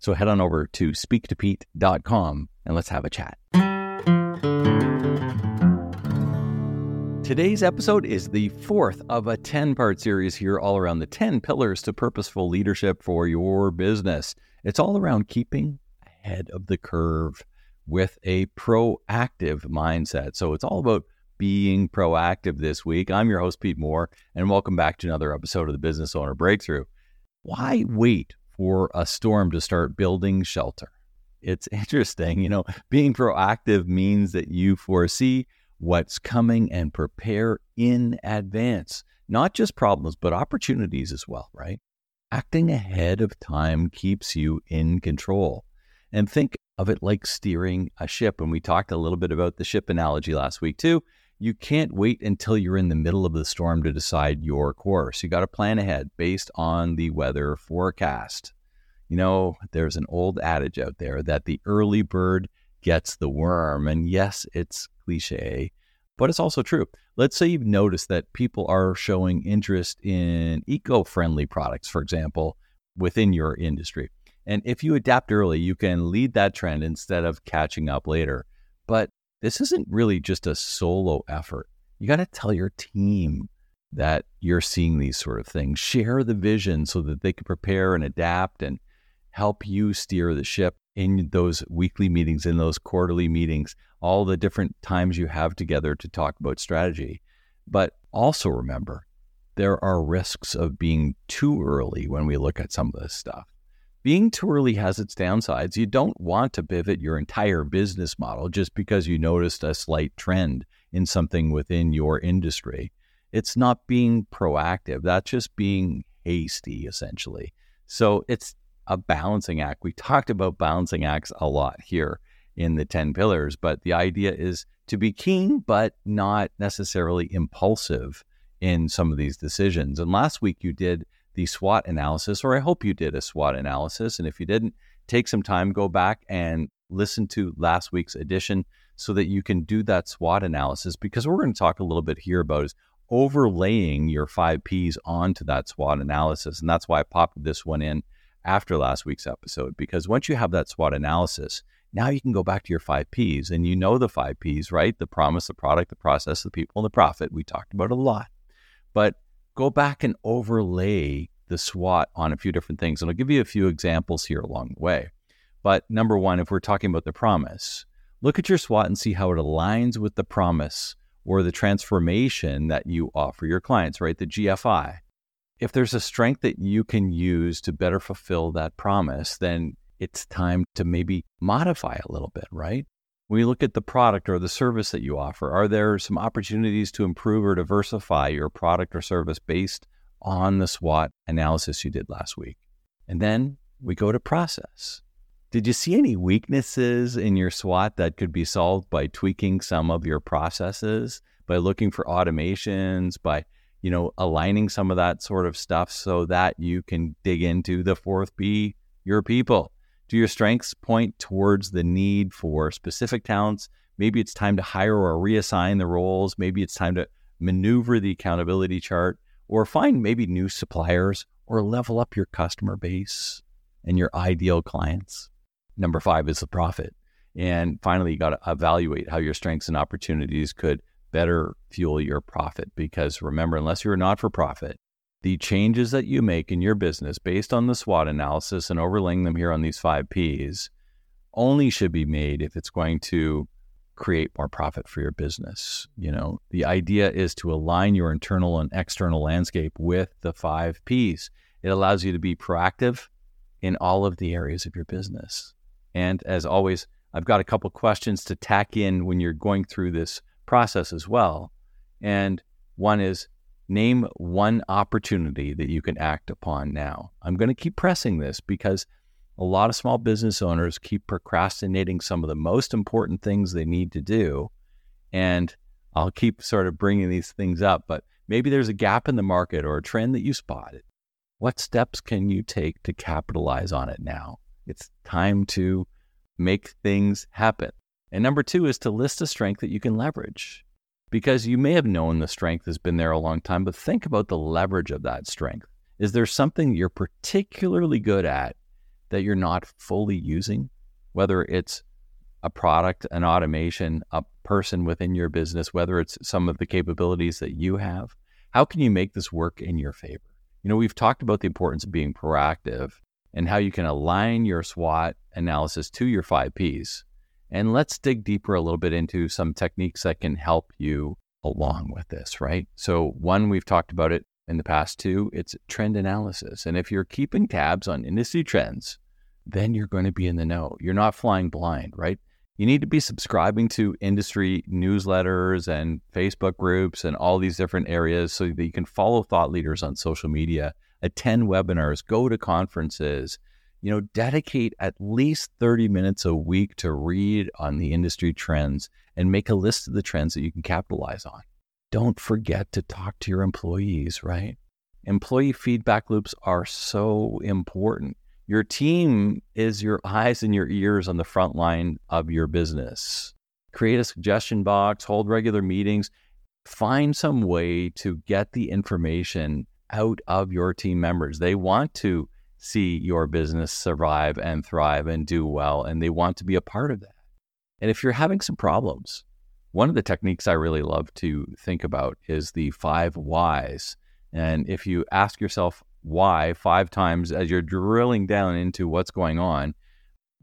So head on over to speaktopete.com and let's have a chat. Today's episode is the fourth of a 10 part series here, all around the 10 pillars to purposeful leadership for your business. It's all around keeping ahead of the curve with a proactive mindset. So it's all about being proactive this week. I'm your host, Pete Mohr, and welcome back to another episode of the Business Owner Breakthrough. Why wait for a storm to start building shelter. It's interesting, you know, being proactive means that you foresee what's coming and prepare in advance, not just problems, but opportunities as well, right? Acting ahead of time keeps you in control. And think of it like steering a ship. And we talked a little bit about the ship analogy last week, too. You can't wait until you're in the middle of the storm to decide your course. You got to plan ahead based on the weather forecast. You know, there's an old adage out there that the early bird gets the worm. And yes, it's cliche, but it's also true. Let's say you've noticed that people are showing interest in eco friendly products, for example, within your industry. And if you adapt early, you can lead that trend instead of catching up later. But this isn't really just a solo effort. You got to tell your team that you're seeing these sort of things. Share the vision so that they can prepare and adapt and help you steer the ship in those weekly meetings, in those quarterly meetings, all the different times you have together to talk about strategy. But also remember, there are risks of being too early when we look at some of this stuff. Being too early has its downsides. You don't want to pivot your entire business model just because you noticed a slight trend in something within your industry. It's not being proactive. That's just being hasty, essentially. So it's a balancing act. We talked about balancing acts a lot here in the 10 pillars, but the idea is to be keen, but not necessarily impulsive in some of these decisions. And last week you did the SWOT analysis, or I hope you did a SWOT analysis. And if you didn't, take some time, go back and listen to last week's edition so that you can do that SWOT analysis. Because we're going to talk a little bit here about is overlaying your five P's onto that SWOT analysis. And that's why I popped this one in after last week's episode, because once you have that SWOT analysis, now you can go back to your five P's and you know the five P's, right? The promise, the product, the process, the people, and the profit. We talked about a lot. But go back and overlay the SWOT on a few different things. And I'll give you a few examples here along the way. But number one, if we're talking about the promise, look at your SWOT and see how it aligns with the promise or the transformation that you offer your clients, right? The GFI. If there's a strength that you can use to better fulfill that promise, then it's time to maybe modify a little bit, right? When you look at the product or the service that you offer, are there some opportunities to improve or diversify your product or service based on the SWOT analysis you did last week? And then we go to process. Did you see any weaknesses in your SWOT that could be solved by tweaking some of your processes, by looking for automations, by you know aligning some of that sort of stuff so that you can dig into the fourth P, your people? Do your strengths point towards the need for specific talents? Maybe it's time to hire or reassign the roles. Maybe it's time to maneuver the accountability chart or find maybe new suppliers or level up your customer base and your ideal clients. Number five is the profit. And finally, you got to evaluate how your strengths and opportunities could better fuel your profit. Because remember, unless you're a not for profit, the changes that you make in your business based on the SWOT analysis and overlaying them here on these five P's only should be made if it's going to create more profit for your business. You know, the idea is to align your internal and external landscape with the five P's. It allows you to be proactive in all of the areas of your business. And as always, I've got a couple questions to tack in when you're going through this process as well. And one is Name one opportunity that you can act upon now. I'm going to keep pressing this because a lot of small business owners keep procrastinating some of the most important things they need to do. And I'll keep sort of bringing these things up, but maybe there's a gap in the market or a trend that you spotted. What steps can you take to capitalize on it now? It's time to make things happen. And number two is to list a strength that you can leverage because you may have known the strength has been there a long time, but think about the leverage of that strength. Is there something you're particularly good at that you're not fully using, whether it's a product, an automation, a person within your business, whether it's some of the capabilities that you have? How can you make this work in your favor? You know, we've talked about the importance of being proactive and how you can align your SWOT analysis to your five Ps. And let's dig deeper a little bit into some techniques that can help you along with this, right? So, one, we've talked about it in the past two, it's trend analysis. And if you're keeping tabs on industry trends, then you're going to be in the know. You're not flying blind, right? You need to be subscribing to industry newsletters and Facebook groups and all these different areas so that you can follow thought leaders on social media, attend webinars, go to conferences, you know, dedicate at least 30 minutes a week to read on the industry trends and make a list of the trends that you can capitalize on. Don't forget to talk to your employees, right? Employee feedback loops are so important. Your team is your eyes and your ears on the front line of your business. Create a suggestion box, hold regular meetings, find some way to get the information out of your team members. They want to see your business survive and thrive and do well, and they want to be a part of that. And if you're having some problems, one of the techniques I really love to think about is the five whys. And if you ask yourself why five times as you're drilling down into what's going on,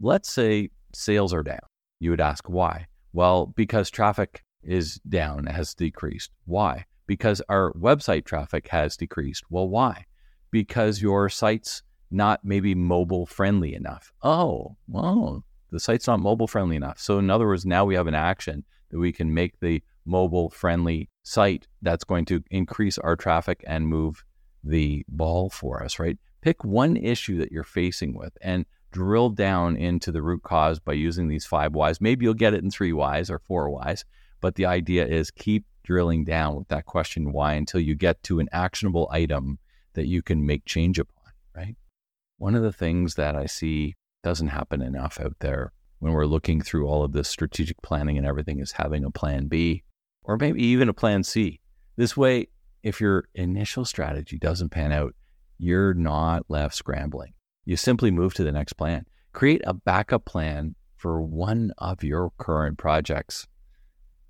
let's say sales are down. You would ask why? Well, because traffic is down, has decreased. Why? Because our website traffic has decreased. Well, why? Because your site's not maybe mobile friendly enough. Oh, well, the site's not mobile friendly enough. So, in other words, now we have an action that we can make the mobile friendly site that's going to increase our traffic and move the ball for us, right? Pick one issue that you're facing with and drill down into the root cause by using these five whys. Maybe you'll get it in three whys or four whys, but the idea is keep drilling down with that question why until you get to an actionable item that you can make change upon, right? One of the things that I see doesn't happen enough out there when we're looking through all of this strategic planning and everything is having a plan B or maybe even a plan C. This way, if your initial strategy doesn't pan out, you're not left scrambling. You simply move to the next plan. Create a backup plan for one of your current projects.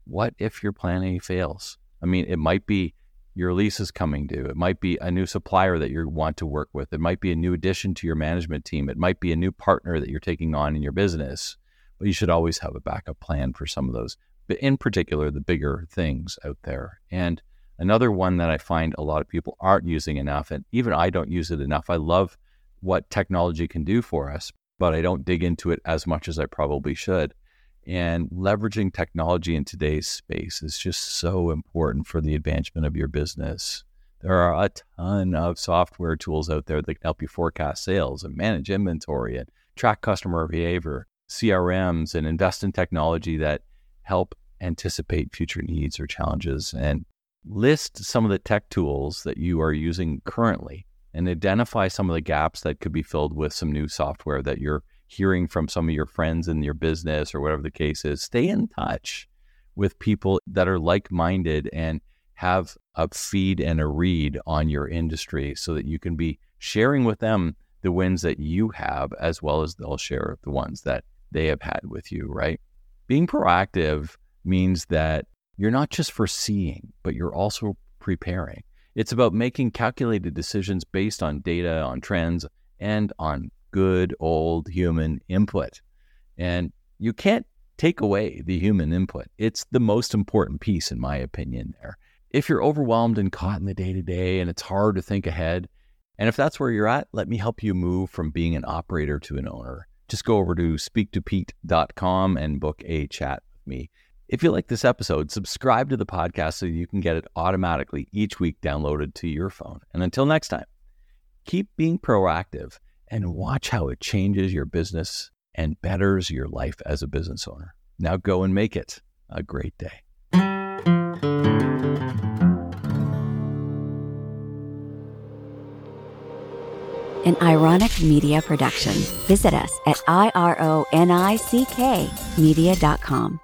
What if your plan A fails? I mean, it might be your lease is coming due. It might be a new supplier that you want to work with. It might be a new addition to your management team. It might be a new partner that you're taking on in your business. But you should always have a backup plan for some of those, but in particular, the bigger things out there. And another one that I find a lot of people aren't using enough, and even I don't use it enough. I love what technology can do for us, but I don't dig into it as much as I probably should and leveraging technology in today's space is just so important for the advancement of your business. There are a ton of software tools out there that can help you forecast sales and manage inventory and track customer behavior, CRMs, and invest in technology that help anticipate future needs or challenges and list some of the tech tools that you are using currently and identify some of the gaps that could be filled with some new software that you're hearing from some of your friends in your business or whatever the case is, stay in touch with people that are like minded and have a feed and a read on your industry so that you can be sharing with them the wins that you have as well as they'll share the ones that they have had with you, right? Being proactive means that you're not just foreseeing, but you're also preparing. It's about making calculated decisions based on data, on trends, and on good old human input. And you can't take away the human input. It's the most important piece, in my opinion, there. If you're overwhelmed and caught in the day to day and it's hard to think ahead, and if that's where you're at, let me help you move from being an operator to an owner. Just go over to speaktopete.com and book a chat with me. If you like this episode, subscribe to the podcast so you can get it automatically each week downloaded to your phone. And until next time, keep being proactive and watch how it changes your business and betters your life as a business owner. Now go and make it a great day. An ironic media production. Visit us at ironick media.com.